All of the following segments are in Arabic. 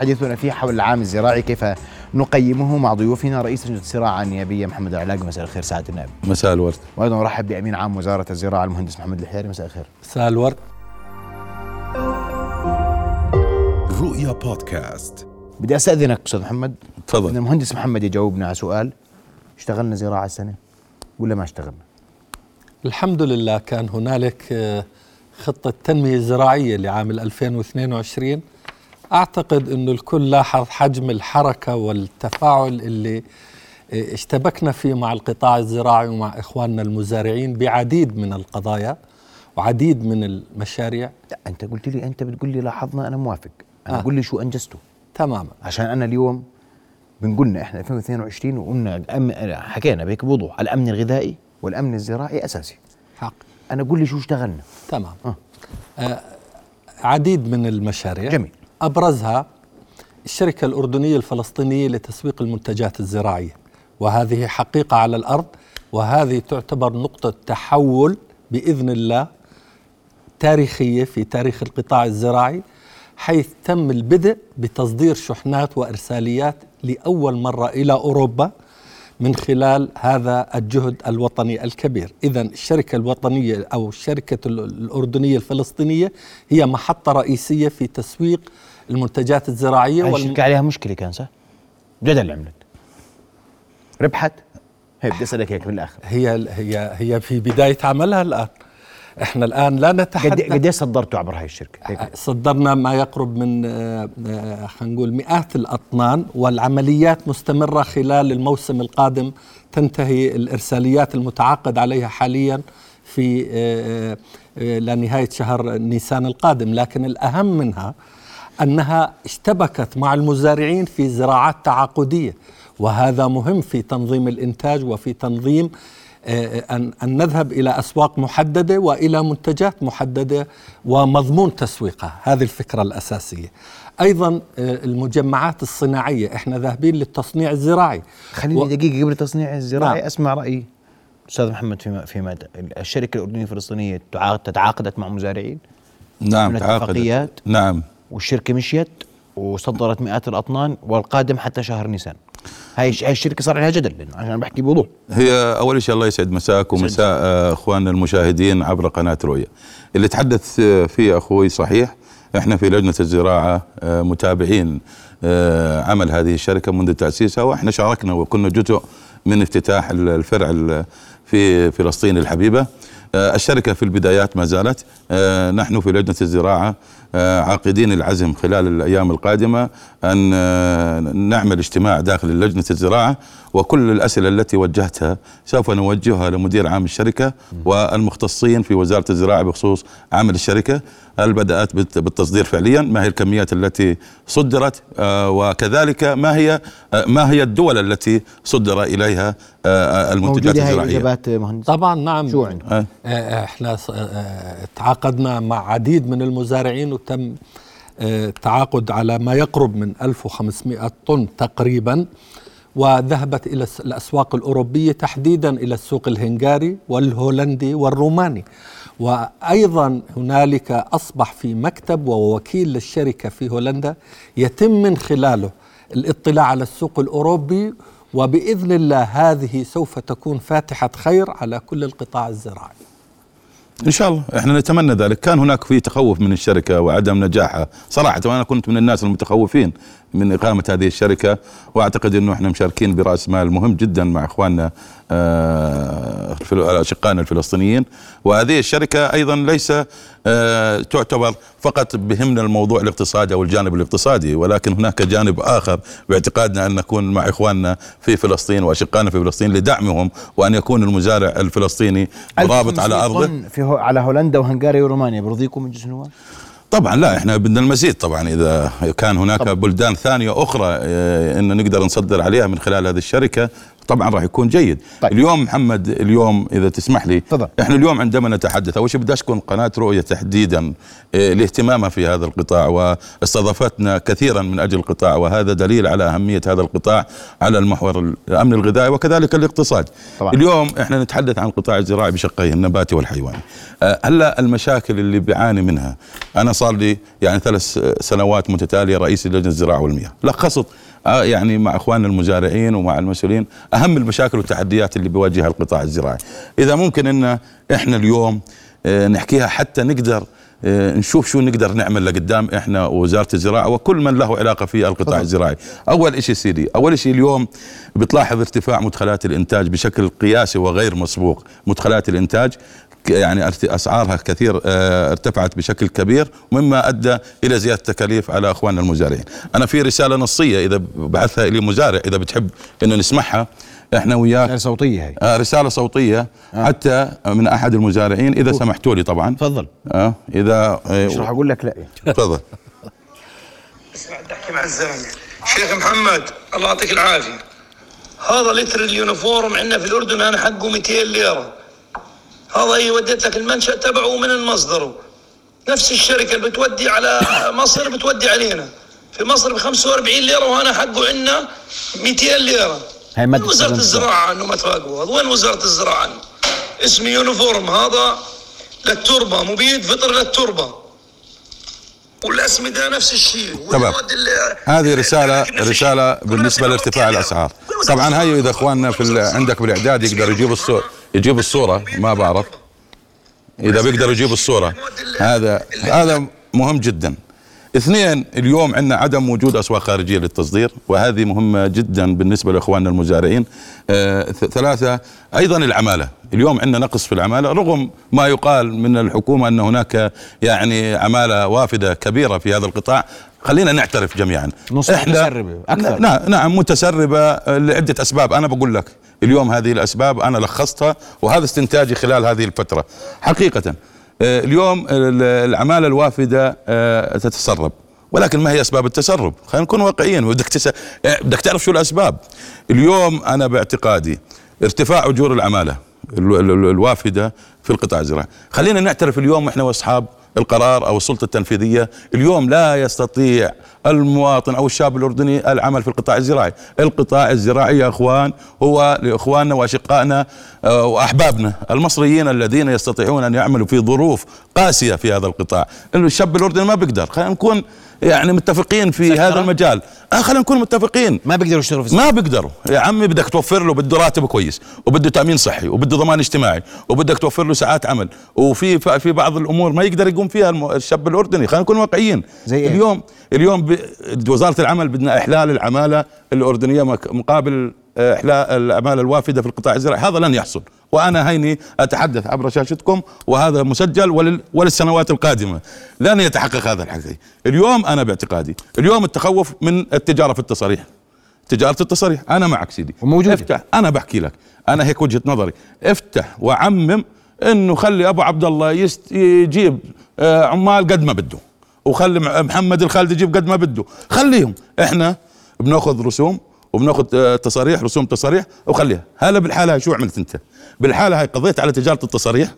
حديثنا فيه حول العام الزراعي كيف نقيمه مع ضيوفنا. رئيس لجنة الزراعة النيابية محمد العلاق مساء الخير سعادة النائب. مساء الورد. وأيضا أرحب بأمين عام وزارة الزراعة المهندس محمد الحياري مساء الخير. مساء الورد. رؤيا بودكاست. بدي أستأذنك أستاذ محمد. ان تفضل المهندس محمد يجاوبنا على سؤال اشتغلنا زراعة السنة ولا ما اشتغلنا؟ الحمد لله كان هنالك آه، خطة تنمية زراعية لعام 2022 أعتقد أنه الكل لاحظ حجم الحركة والتفاعل اللي اشتبكنا فيه مع القطاع الزراعي ومع إخواننا المزارعين بعديد من القضايا وعديد من المشاريع. لا أنت قلت لي أنت بتقول لي لاحظنا أنا موافق. أنا آه. قول لي شو انجزته تماما. عشان أنا اليوم بنقولنا إحنا 2022 وقلنا. حكينا بهيك بوضوح. الأمن الغذائي والأمن الزراعي أساسي. حق. أنا قول لي شو اشتغلنا. تمام. آه. آه عديد من المشاريع. جميل. أبرزها الشركة الأردنية الفلسطينية لتسويق المنتجات الزراعية. وهذه حقيقة على الأرض وهذه تعتبر نقطة تحول بإذن الله تاريخية في تاريخ القطاع الزراعي حيث تم البدء بتصدير شحنات وإرساليات لأول مرة إلى أوروبا من خلال هذا الجهد الوطني الكبير إذا الشركة الوطنية أو الشركة ال- الأردنية الفلسطينية هي محطة رئيسية في تسويق المنتجات الزراعية والم... الشركة عليها مشكلة كان صح؟ جدل اللي عملت ربحت؟ هي بدي أسألك هيك بالآخر هي هي هي في بداية عملها الآن إحنا الآن لا قد نتحدث قد إيش صدرتوا عبر هاي الشركة؟ صدرنا ما يقرب من آه، آه، خلينا نقول مئات الأطنان والعمليات مستمرة خلال الموسم القادم تنتهي الإرساليات المتعاقد عليها حاليا في آه، آه، لنهاية شهر نيسان القادم لكن الأهم منها أنها اشتبكت مع المزارعين في زراعات تعاقدية وهذا مهم في تنظيم الإنتاج وفي تنظيم آه، أن أن نذهب إلى أسواق محددة وإلى منتجات محددة ومضمون تسويقها. هذه الفكرة الأساسية. أيضا آه، المجمعات الصناعية. إحنا ذاهبين للتصنيع الزراعي. خليني و- دقيقة قبل التصنيع الزراعي نعم. أسمع راي أستاذ محمد فيما فيما الشركة الأردنية الفلسطينية تعاقد تتعاقدت مع مزارعين؟ نعم من تعاقدت. اتفاقيات؟ نعم. والشركة مشيت وصدرت مئات الأطنان والقادم حتى شهر نيسان. هاي هاي الشركة صار عليها جدل لأنه عشان بحكي بوضوح. هي أول شيء الله يسعد مساك ومساء آه، أخواننا المشاهدين عبر قناة رؤيا اللي تحدث آه، فيه أخوي صحيح إحنا في لجنة الزراعة آه، متابعين عمل هذه الشركة منذ تأسيسها وإحنا شاركنا وكنا جزء من افتتاح ال- الفرع ال- في فلسطين الحبيبة. آه، الشركة في البدايات ما زالت. آه، نحن في لجنة الزراعة آه، عاقدين العزم خلال الأيام القادمة أن آه، نعمل اجتماع داخل لجنة الزراعة وكل الأسئلة التي وجهتها سوف نوجهها لمدير عام الشركة والمختصين في وزارة الزراعة بخصوص عمل الشركة. هل بدات بالت- بالتصدير فعليا ما هي الكميات التي صدرت آه، وكذلك ما هي آه، ما هي الدول التي صدر إليها آه، المنتجات مهندس. طبعا نعم. شو. آه، إحنا تعاقدنا مع عديد من المزارعين وتم التعاقد على ما يقرب من 1500 طن تقريبا وذهبت إلى الأسواق الأوروبية تحديدا إلى السوق الهنغاري والهولندي والروماني. وأيضا هنالك أصبح في مكتب ووكيل للشركة في هولندا يتم من خلاله الاطلاع على السوق الأوروبي وبإذن الله هذه سوف تكون فاتحة خير على كل القطاع الزراعي إن شاء الله. إحنا نتمنى ذلك. كان هناك في تخوف من الشركة وعدم نجاحها. صراحة وأنا كنت من الناس المتخوفين. من إقامة هذه الشركة وأعتقد إنه إحنا مشاركين برأس مال مهم جدا مع إخواننا آه، اشقائنا الفلسطينيين وهذه الشركة أيضا ليس آه، تعتبر فقط بهمنا الموضوع الاقتصادي أو الجانب الاقتصادي ولكن هناك جانب آخر باعتقادنا أن نكون مع إخواننا في فلسطين واشقائنا في فلسطين لدعمهم وأن يكون المزارع الفلسطيني مرابط على 1500 أرضه طن في هو على هولندا وهنغاريا ورومانيا برضيكم من جزء نواب؟ طبعا لا إحنا بدنا المزيد طبعا إذا كان هناك طبعاً. بلدان ثانية أخرى آه، ان نقدر نصدر عليها من خلال هذه الشركة طبعا راح يكون جيد طيب. اليوم محمد اليوم إذا تسمح لي تفضل. إحنا اليوم عندما نتحدث أول شيء بدي أشكر قناة رؤية تحديدا آه، لاهتمامها في هذا القطاع واستضافتنا كثيرا من أجل القطاع وهذا دليل على أهمية هذا القطاع على المحور الأمن الغذائي وكذلك الاقتصاد طبعا. اليوم إحنا نتحدث عن القطاع الزراعي بشقيه النباتي والحيواني آه، هلا المشاكل اللي بيعاني منها أنا صار لي يعني ثلاث سنوات متتالية رئيس لجنة الزراعة والمياه لخصت يعني مع إخواننا المزارعين ومع المسؤولين أهم المشاكل والتحديات اللي بيواجهها القطاع الزراعي. إذا ممكن إن إحنا اليوم آه، نحكيها حتى نقدر آه، نشوف شو نقدر نعمل لقدام إحنا ووزارة الزراعة وكل من له علاقة في القطاع الزراعي. أول شيء سيدي أول شيء اليوم بتلاحظ ارتفاع مدخلات الإنتاج بشكل قياسي وغير مسبوق. مدخلات الإنتاج يعني أسعارها كثير آه، ارتفعت بشكل كبير مما أدى إلى زيادة التكاليف على أخواننا المزارعين. أنا في رسالة نصية إذا بعثها لي مزارع إذا بتحب إنه نسمعها إحنا وياك. رسالة صوتية هي. آه، رسالة صوتية حتى من أحد المزارعين إذا سمحتوا لي طبعا. تفضل. آه إذا آه، مش راح أقول لك لا. تفضل. اسمع بدي أحكي مع الزلمه شيخ محمد الله يعطيك العافية. هذا لتر ال Uniform عندنا في الأردن أنا حقه 200 ليرة. هذا هي وديت لك المنشأ تبعه من المصدر. نفس الشركة اللي بتودي على مصر بتودي علينا. في مصر ب 45 ليرة وهنا حقه عندنا 200 ليرة. هاي مادة استخدام الزراعة؟ انه ما تراقبوا هذا وين وزارة الزراعة؟ عنه اسمي Uniform. هذا للتربة مبيد فطر للتربة. والاسمده نفس الشيء. تمام. هذه كلنا بالنسبة في لارتفاع وزارة طبعا هاي الزراعة؟ إذا إخواننا في عندك بالإعداد يقدر يجيب الصورة يجيب الصورة ما بعرف. إذا بيقدر يجيب الصورة. هذا هذا مهم جدا. اثنين اليوم عندنا عدم وجود أسواق خارجية للتصدير وهذه مهمة جدا بالنسبة لإخواننا المزارعين. آه ث- ثلاثة أيضا العمالة. اليوم عندنا نقص في العمالة رغم ما يقال من الحكومة أن هناك يعني عمالة وافدة كبيرة في هذا القطاع خلينا نعترف جميعا نص متسربة أكثر. نعم نعم متسربة لعدة أسباب أنا بقول لك اليوم هذه الأسباب أنا لخصتها وهذا استنتاجي خلال هذه الفترة حقيقة آه، اليوم ال- العمالة الوافدة آه، تتسرب ولكن ما هي أسباب التسرب؟ خلينا نكون واقعيين بدك تس... آه، بدك تعرف شو الأسباب. اليوم أنا باعتقادي ارتفاع أجور العمالة ال- ال- ال- الوافدة في القطاع الزراعي، خلينا نعترف اليوم إحنا وأصحاب القرار أو السلطة التنفيذية، اليوم لا يستطيع المواطن أو الشاب الأردني العمل في القطاع الزراعي، القطاع الزراعي يا أخوان هو لإخواننا وأشقائنا آه، وأحبابنا المصريين الذين يستطيعون أن يعملوا في ظروف قاسية في هذا القطاع، الشاب الأردني ما بيقدر، خلينا نكون يعني متفقين في هذا المجال، آه خلينا نكون متفقين. ما بيقدروا يشتغلوا في ما بيقدروا. يا عمي بدك توفر له بده راتب كويس وبده تأمين صحي وبده ضمان اجتماعي وبدك توفر له ساعات عمل. وفي في بعض الأمور ما يقدر يقوم فيها الشاب الأردني. خلينا نكون واقعيين. زي إيه؟ اليوم اليوم وزارة العمل بدنا إحلال العمالة الأردنية مقابل آه، احلال العمالة الوافدة في القطاع الزراعي. هذا لن يحصل. وأنا هيني أتحدث عبر شاشتكم وهذا مسجل ولل وللسنوات القادمة. لن يتحقق هذا الحكي. اليوم أنا باعتقادي اليوم التخوف من التجارة في التصاريح. تجارة التصاريح أنا معك سيدي. وموجودة. افتح. أنا بحكي لك. أنا هيك وجهة نظري. افتح وعمم إنه خلي أبو عبد الله يست يجيب آه، عمال قد ما بده. وخلي محمد الخالد يجيب قد ما بده. خليهم. إحنا بناخذ رسوم وبناخذ آه، تصاريح رسوم تصاريح وخليها. هلا بالحالة هاي شو عملت أنت؟ بالحالة هاي قضيت على تجارة التصاريح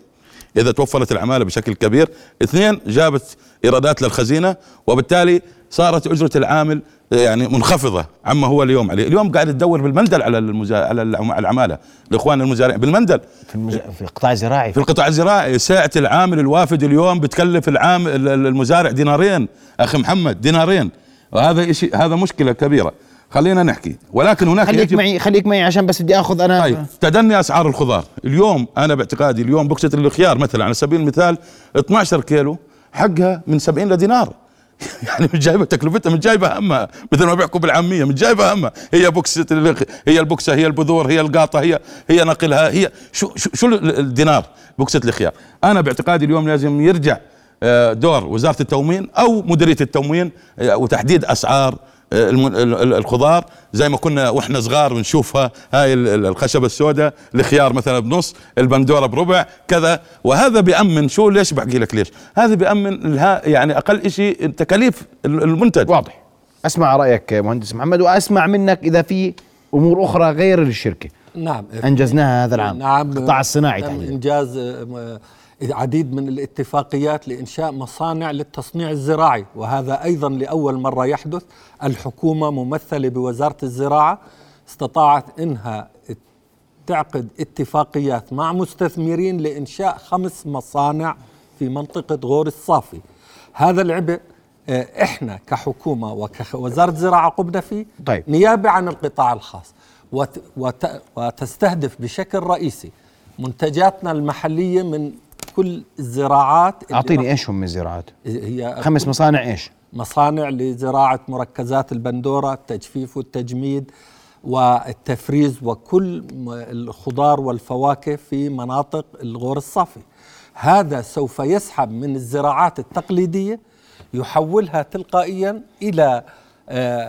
إذا توفرت العمالة بشكل كبير. اثنين جابت إيرادات للخزينة وبالتالي صارت أجرة العامل يعني منخفضة عما هو اليوم. عليه اليوم قاعد تدور بالمندل على المزا... على العم- العمالة الإخوان المزارعين بالمندل. في, المز... في القطاع الزراعي. في القطاع الزراعي ساعة العامل الوافد اليوم بتكلف العام ال- ال- المزارع دينارين. أخي محمد دينارين. وهذا شيء هذا مشكلة كبيرة. خلينا نحكي. ولكن هناك خليك معي خليك معي عشان بس بدي آخذ أنا طيب تدني أسعار الخضار. اليوم أنا باعتقادي اليوم بوكسة الخيار مثلا على سبيل المثال 12 كيلو حقها من 70 لدينار. يعني مش جايبه تكلفتها مش جايبة همها. مثل ما بيحكوا بالعامية مش جايبة همها. هي بوكسة الخ- هي البوكسه هي البذور هي القاطة هي هي نقلها هي شو شو, شو ال- الدينار؟ بوكسة الخيار. أنا باعتقادي اليوم لازم يرجع آه، دور وزارة التموين أو مديرية التموين آه، وتحديد أسعار الخضار زي ما كنا وإحنا صغار بنشوفها هاي ال- ال- الخشبة السوداء الخيار مثلا بنص البندورة بربع كذا. وهذا بيأمن شو ليش بحكي لك ليش؟ هذا بيأمن الها يعني أقل شيء تكاليف ال- المنتج. واضح. أسمع رأيك مهندس محمد وأسمع منك إذا في أمور أخرى غير الشركة. نعم. أنجزناها هذا العام نعم. القطاع الصناعي تحديدا. إنجاز آه، عديد من الاتفاقيات لإنشاء مصانع للتصنيع الزراعي وهذا أيضا لأول مرة يحدث. الحكومة ممثلة بوزارة الزراعة استطاعت إنها تعقد اتفاقيات مع مستثمرين لإنشاء خمس مصانع في منطقة غور الصافي. هذا العبء آه، إحنا كحكومة وكوزاره زراعه قمنا فيه. طيب. نيابة عن القطاع الخاص. وت وت وتستهدف بشكل رئيسي منتجاتنا المحلية من كل الزراعات أعطيني إيش هم من الزراعات؟ هي خمس مصانع إيش؟ مصانع لزراعة مركزات البندورة التجفيف والتجميد والتفريز وكل الخضار والفواكه في مناطق الغور الصافي. هذا سوف يسحب من الزراعات التقليدية يحولها تلقائيا إلى آه،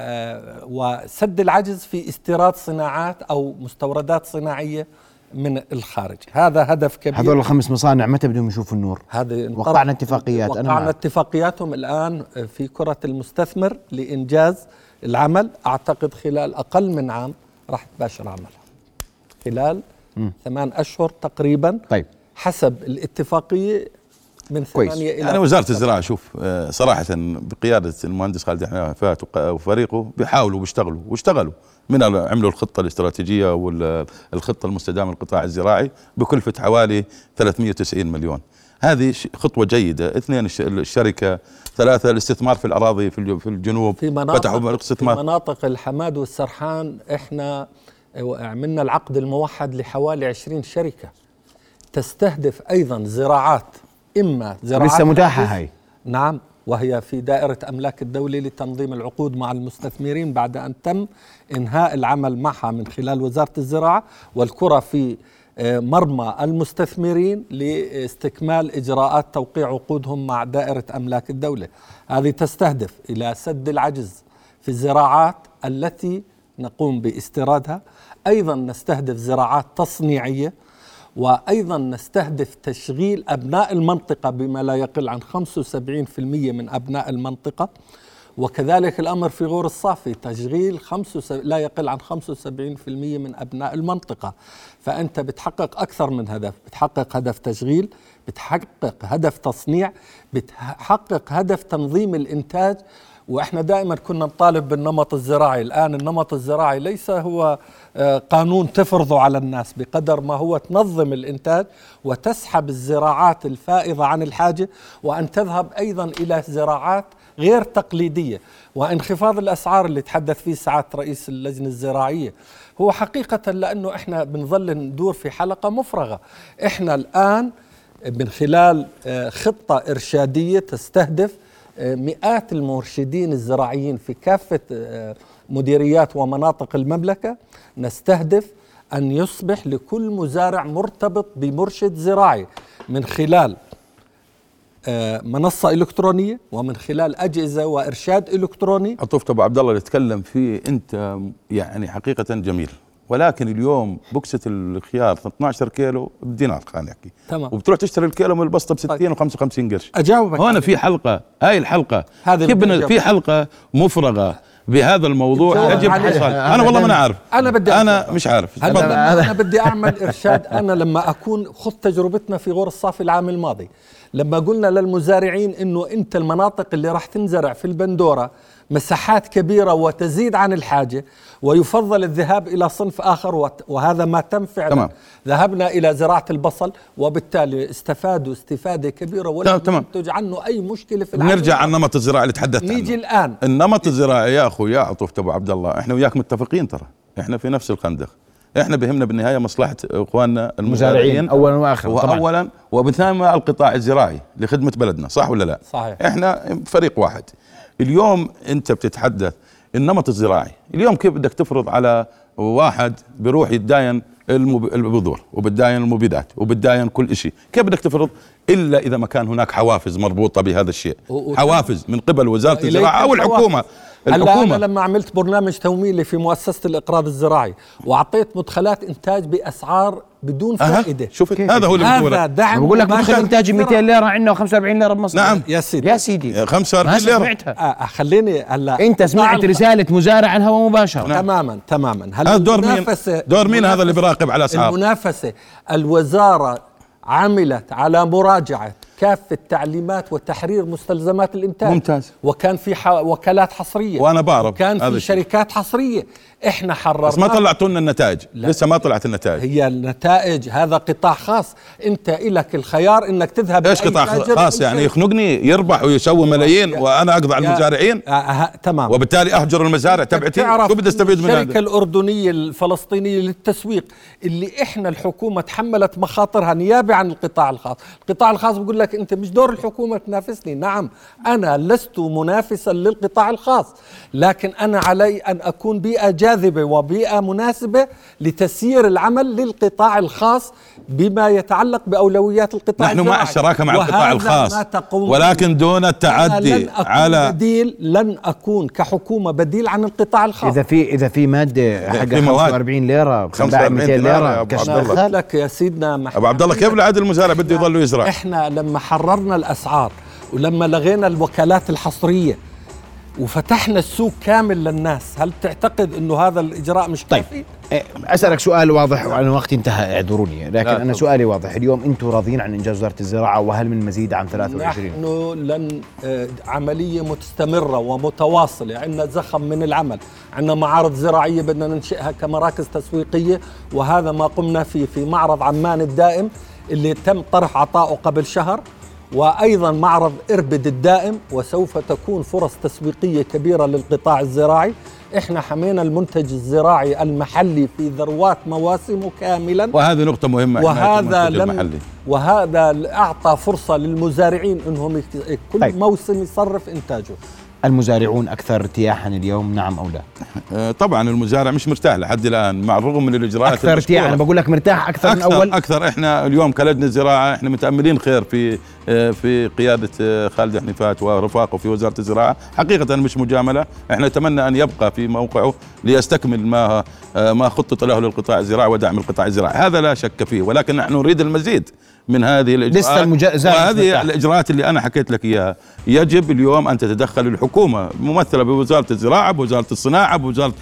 آه، وسد العجز في استيراد صناعات أو مستوردات صناعية من الخارج. هذا هدف كبير. هذول الخمس مصانع متى بدهم يشوفوا النور؟ هذه انطرح- وقعنا اتفاقيات وقعنا معك. اتفاقياتهم الآن في كرة المستثمر لإنجاز العمل. أعتقد خلال أقل من عام راح تباشر عملها خلال ثمان أشهر تقريبا طيب. حسب الاتفاقية من كويس. ثمانية إلى يعني وزارة الزراعة شوف آه، صراحة بقيادة المهندس خالد حنفات وفريقه بيحاولوا بيشتغلوا واشتغلوا من عملوا الخطة الاستراتيجية والخطه المستدامة للقطاع الزراعي بكلفه حوالي 390 مليون. هذه خطوة جيدة. اثنين الش- الشركة ثلاثة الاستثمار في الأراضي في الج- في الجنوب في مناطق فتحوا في الاستثمار. مناطق الحماد والسرحان إحنا عملنا العقد الموحد لحوالي 20 شركة. تستهدف أيضا زراعات. إما زراعات لسه متاحة هاي. نعم وهي في دائرة أملاك الدولة لتنظيم العقود مع المستثمرين بعد أن تم إنهاء العمل معها من خلال وزارة الزراعة والكرة في آه، مرمى المستثمرين لاستكمال إجراءات توقيع عقودهم مع دائرة أملاك الدولة. هذه تستهدف إلى سد العجز في الزراعات التي نقوم باستيرادها. أيضا نستهدف زراعات تصنيعية وأيضا نستهدف تشغيل أبناء المنطقة بما لا يقل عن 75% من أبناء المنطقة. وكذلك الأمر في غور الصافي تشغيل 75 لا يقل عن 75% من أبناء المنطقة. فأنت بتحقق أكثر من هدف بتحقق هدف تشغيل بتحقق هدف تصنيع بتحقق هدف تنظيم الإنتاج وإحنا دائما كنا نطالب بالنمط الزراعي. الآن النمط الزراعي ليس هو آه، قانون تفرضه على الناس بقدر ما هو تنظم الإنتاج وتسحب الزراعات الفائضة عن الحاجة وأن تذهب أيضا إلى زراعات غير تقليدية. وانخفاض الأسعار اللي تحدث فيه سعادة رئيس اللجنة الزراعية هو حقيقة لأنه إحنا بنظل ندور في حلقة مفرغة. إحنا الآن من خلال آه، خطة إرشادية تستهدف مئات المرشدين الزراعيين في كافة آه، مديريات ومناطق المملكة نستهدف أن يصبح لكل مزارع مرتبط بمرشد زراعي من خلال آه، منصة إلكترونية ومن خلال أجهزة وإرشاد إلكتروني. عطوفة ابو عبد الله اللي تتكلم فيه أنت يعني حقيقة جميل. ولكن اليوم بوكسة الخيار 12 كيلو بدينار خلينا نحكي تمام. وبتروح تشتري الكيلو من البسطة ب 60 و55 قرش. أجاوبك. هنا في حلقة هاي الحلقة. هذه كيف. في حلقة مفرغة بهذا الموضوع؟ يجب. حصل أنا والله ما أنا عارف أنا بدي أنا أجاوب. مش عارف. أنا, لما أنا بدي أعمل إرشاد. أنا لما أكون خذ تجربتنا في غور الصافي العام الماضي لما قلنا للمزارعين أنه أنت المناطق اللي راح تنزرع في البندورة مساحات كبيرة وتزيد عن الحاجة ويفضل الذهاب إلى صنف آخر وت- وهذا ما تم فعلا. تمام. ذهبنا إلى زراعة البصل وبالتالي استفادوا استفادة كبيرة ولم تمام. ينتج عنه أي مشكلة في العمل نرجع على النمط الزراعي اللي تحدثت نيجي عنه الآن. النمط الزراعي يا أخوي يا عطوفة ابو عبد الله إحنا وياك متفقين ترى. إحنا في نفس الخندق إحنا بهمنا بالنهاية مصلحة إخواننا المزارعين. اولا واخرا واولا وبالثاني القطاع الزراعي لخدمة بلدنا صح ولا لا؟ صحيح. إحنا فريق واحد. اليوم انت بتتحدث النمط الزراعي. اليوم كيف بدك تفرض على واحد بيروح يتداين البذور وبتداين المبيدات وبتداين كل شيء كيف بدك تفرض إلا إذا ما كان هناك حوافز مربوطة بهذا الشيء. حوافز من قبل وزارة الزراعة أو. الحكومة. هلا أنا الحكومة. لما عملت برنامج تمويلي في مؤسسة الإقراض الزراعي وأعطيت مدخلات إنتاج بأسعار بدون فائدة. شوف كيف؟ هذا هو اللي هذا بقوله. دعم بقول لك مدخل انتاجي 200 للزراعة. ليرة عندنا و45 ليرة بمصر نعم. يا سيدي. يا سيدي. 45 ما ليرة. سمعتها. آه خليني هلا. أنت سمعت طبعاً- رسالة مزارع عن هواء مباشره تماما تماما. هلا هذا دور مين؟ دور مين هذا اللي بيراقب على الاسعار المنافسة الوزارة عملت على مراجعة كافة تعليمات وتحرير مستلزمات الإنتاج. ممتاز. وكان في ح... وكالات حصرية. وأنا بعرف. هذا في. شركات حصرية. إحنا حررنا. بس ما طلعتوا لنا النتائج لسه ما طلعت النتائج. هي النتائج. هذا قطاع خاص. أنت إلك الخيار إنك تذهب إيش لأي قطاع خاص؟ يعني. يخنقني يربح ويسوي ملايين وأنا أقضي على يا- المزارعين. آه آه تمام. وبالتالي أهجر المزارع. تبعتي؟ شو بدي أستفيد من الشركة الأردنية الفلسطينية للتسويق اللي إحنا الحكومة تحملت مخاطرها نيابة عن القطاع الخاص. القطاع الخاص بيقول لك أنت مش دور الحكومة تنافسني نعم أنا لست منافسا للقطاع الخاص لكن أنا علي أن أكون بيئة جاذبة وبيئة مناسبة لتسيير العمل للقطاع الخاص بما يتعلق بأولويات القطاع نحن مع الزراعي. الشراكة مع القطاع الخاص ما تقوم ولكن دون التعدي لن أكون على بديل لن أكون كحكومة بديل عن القطاع الخاص إذا في إذا في مادة حق في مواد. 45 ليرة 45 200 دينار يا ليرة أبو كشف عبد الله. دخل. لك يا سيدنا محمد أبو عبد الله كيف العاد المزارع بده يضل يزرع إحنا لما حررنا الأسعار ولما لغينا الوكالات الحصرية وفتحنا السوق كامل للناس هل تعتقد إنه هذا الإجراء مش طيب كافي؟ إيه، أسألك سؤال واضح وأنا وقتي انتهى اعذروني لكن أنا. سؤالي واضح. اليوم أنتم راضيين عن إنجاز وزارة الزراعة وهل من مزيد عام 23 نحن لن آه، عملية مستمرة ومتواصلة عندنا زخم من العمل عندنا معارض زراعية بدنا ننشئها كمراكز تسويقية وهذا ما قمنا فيه في معرض عمان الدائم. اللي تم طرح عطائه قبل شهر وأيضا معرض إربد الدائم وسوف تكون فرص تسويقية كبيرة للقطاع الزراعي إحنا حمينا المنتج الزراعي المحلي في ذروات مواسمه كاملا وهذه نقطة مهمة وهذا لم المحلي وهذا أعطى فرصة للمزارعين إنهم كل. طيب. موسم يصرف إنتاجه المزارعون أكثر ارتياحا اليوم نعم أو لا؟ آه، طبعا المزارع مش مرتاح لحد الآن مع الرغم من الإجراءات أكثر المشكورة. أنا بقول لك مرتاح أكثر, من أكثر أول. أكثر. إحنا اليوم كلجنة زراعة إحنا متأملين خير في آه، في قيادة آه، خالد حنيفات ورفاقه في وزارة الزراعة. حقيقة مش مجاملة. إحنا نتمنى أن يبقى في موقعه ليستكمل ما ما خطط له للقطاع الزراعي ودعم القطاع الزراعي. هذا لا شك فيه ولكن نحن نريد المزيد. من هذه الإجراءات. لسه المجا- زال مش وهذه. الإجراءات اللي أنا حكيت لك إياها. يجب اليوم أن تتدخل الحكومة ممثلة بوزارة الزراعة بوزارة الصناعة بوزارة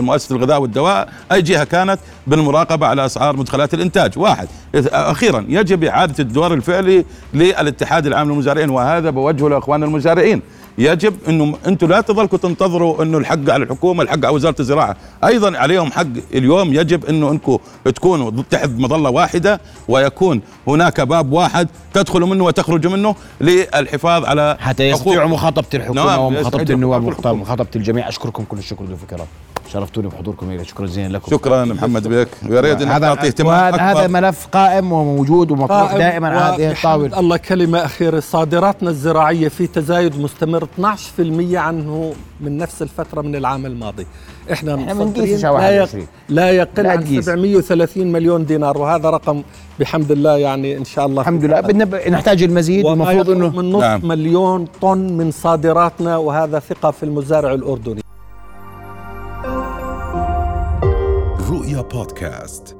مؤسسة الغذاء والدواء. أي جهة كانت بالمراقبة على أسعار مدخلات الإنتاج. واحد. أخيرا يجب إعادة الدور الفعلي للاتحاد العام للمزارعين وهذا بوجهه لاخواننا المزارعين. يجب إنه أنتم لا تظلكم تنتظروا إنه الحق على الحكومة الحق على وزارة الزراعة. أيضا عليهم حق اليوم يجب إنه انكم تكونوا تحت مظلة واحدة ويكون هناك باب واحد تدخلوا منه وتخرجوا منه للحفاظ على حتى حقوق- يستطيعوا مخاطبة الحكومة نعم، ومخاطبة. النواب. ومخاطبه الجميع. أشكركم كل الشكر ضيوف الكرام شرفتوني بحضوركم الينا شكرا جزيلا لكم. شكرا محمد بك ويا ريت انك تعطي اهتمام هذا ملف قائم وموجود ومطروح دائما على هذه الطاولة. الله كلمة أخيرة. صادراتنا الزراعية في تزايد مستمر. 12% عنه من نفس الفترة من العام الماضي إحنا, إحنا شهر لا, يق... 21. لا يقل لا عن تقيس. 730 مليون دينار وهذا رقم بحمد الله يعني إن شاء الله الحمد لله بدنا ب- نحتاج المزيد المفروض انه من نصف نعم. مليون طن من صادراتنا وهذا ثقة في المزارع الأردني رؤيا بودكاست